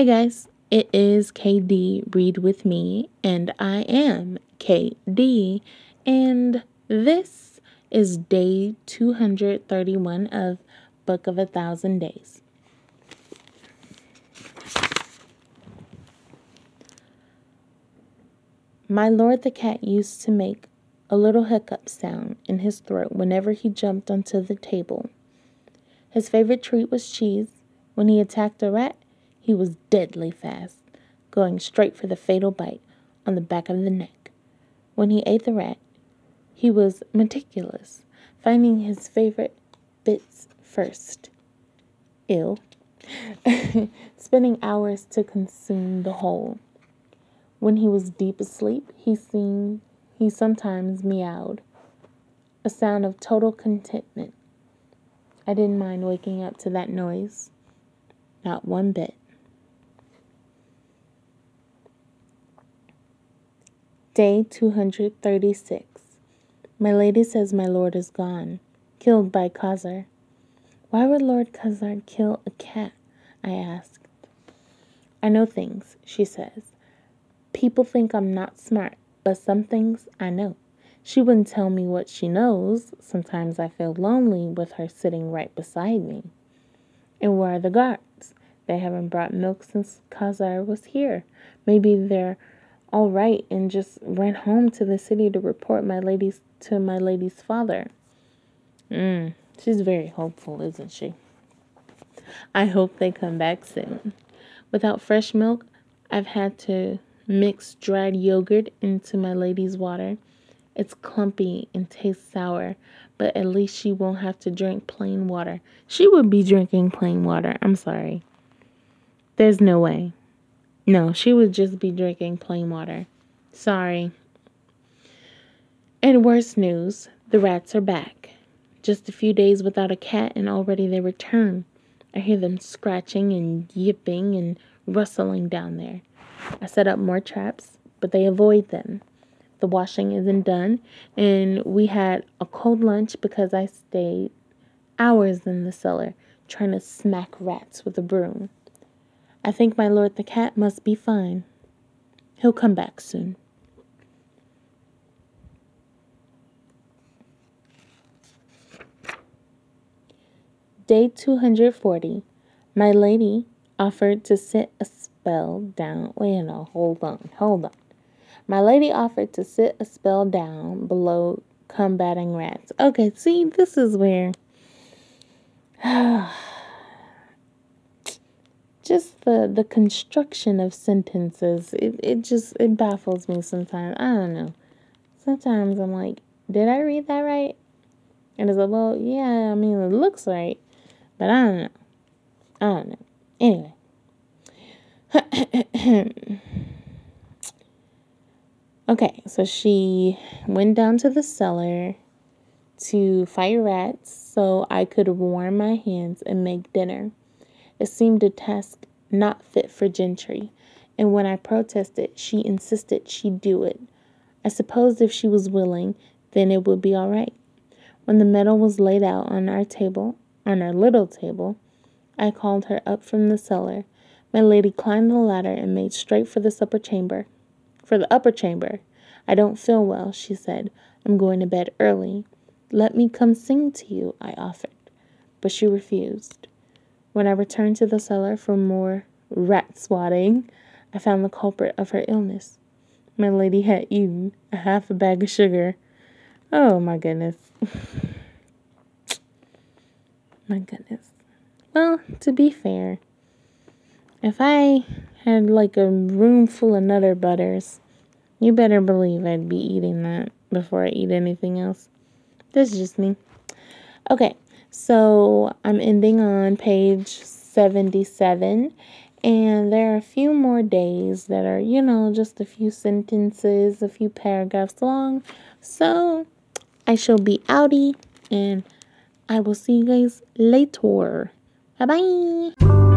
Hey guys, it is KD Read With Me, and I am KD, and this is day 231 of Book of a Thousand Days. My lord the cat used to make a little hiccup sound in his throat whenever he jumped onto the table. His favorite treat was cheese. When he attacked a rat, he was deadly fast, going straight for the fatal bite on the back of the neck. When he ate the rat, he was meticulous, finding his favorite bits first. Ill. Spending hours to consume the whole. When he was deep asleep, he seemed he sometimes meowed, a sound of total contentment. I didn't mind waking up to that noise, not one bit. Day 236. My lady says my lord is gone, killed by Khasar. Why would Lord Khasar kill a cat? I asked. I know things, she says. People think I'm not smart, but some things I know. She wouldn't tell me what she knows. Sometimes I feel lonely with her sitting right beside me. And where are the guards? They haven't brought milk since Khasar was here. Maybe they're all right and just ran home to the city to report my lady's to my lady's father. Mm, she's very hopeful, isn't she? I hope they come back soon. Without fresh milk, I've had to mix dried yogurt into my lady's water. It's clumpy and tastes sour, but at least she won't have to drink plain water. She would be drinking plain water. I'm sorry. There's no way. No, she would just be drinking plain water. Sorry. And worse news the rats are back. Just a few days without a cat, and already they return. I hear them scratching and yipping and rustling down there. I set up more traps, but they avoid them. The washing isn't done, and we had a cold lunch because I stayed hours in the cellar trying to smack rats with a broom. I think my lord the cat must be fine. He'll come back soon. Day 240. My lady offered to sit a spell down. Wait, no, hold on, hold on. My lady offered to sit a spell down below combating rats. Okay, see, this is where. just the the construction of sentences. It, it just it baffles me sometimes. I don't know. Sometimes i'm like did i read that right? And it's like well yeah i mean it looks right but i don't know. I don't know. Anyway. Okay so she went down to the cellar to fight rats so i could warm my hands and make dinner it seemed a task not fit for Gentry, and when I protested, she insisted she'd do it. I supposed if she was willing, then it would be all right. When the metal was laid out on our table, on our little table, I called her up from the cellar. My lady climbed the ladder and made straight for the supper chamber. For the upper chamber. I don't feel well, she said. I'm going to bed early. Let me come sing to you, I offered. But she refused. When I returned to the cellar for more rat swatting, I found the culprit of her illness. My lady had eaten a half a bag of sugar. Oh my goodness. my goodness. Well, to be fair, if I had like a room full of Nutter Butters, you better believe I'd be eating that before I eat anything else. That's just me. Okay, so I'm ending on page 77, and there are a few more days that are, you know, just a few sentences, a few paragraphs long. So I shall be outie, and I will see you guys later. Bye bye.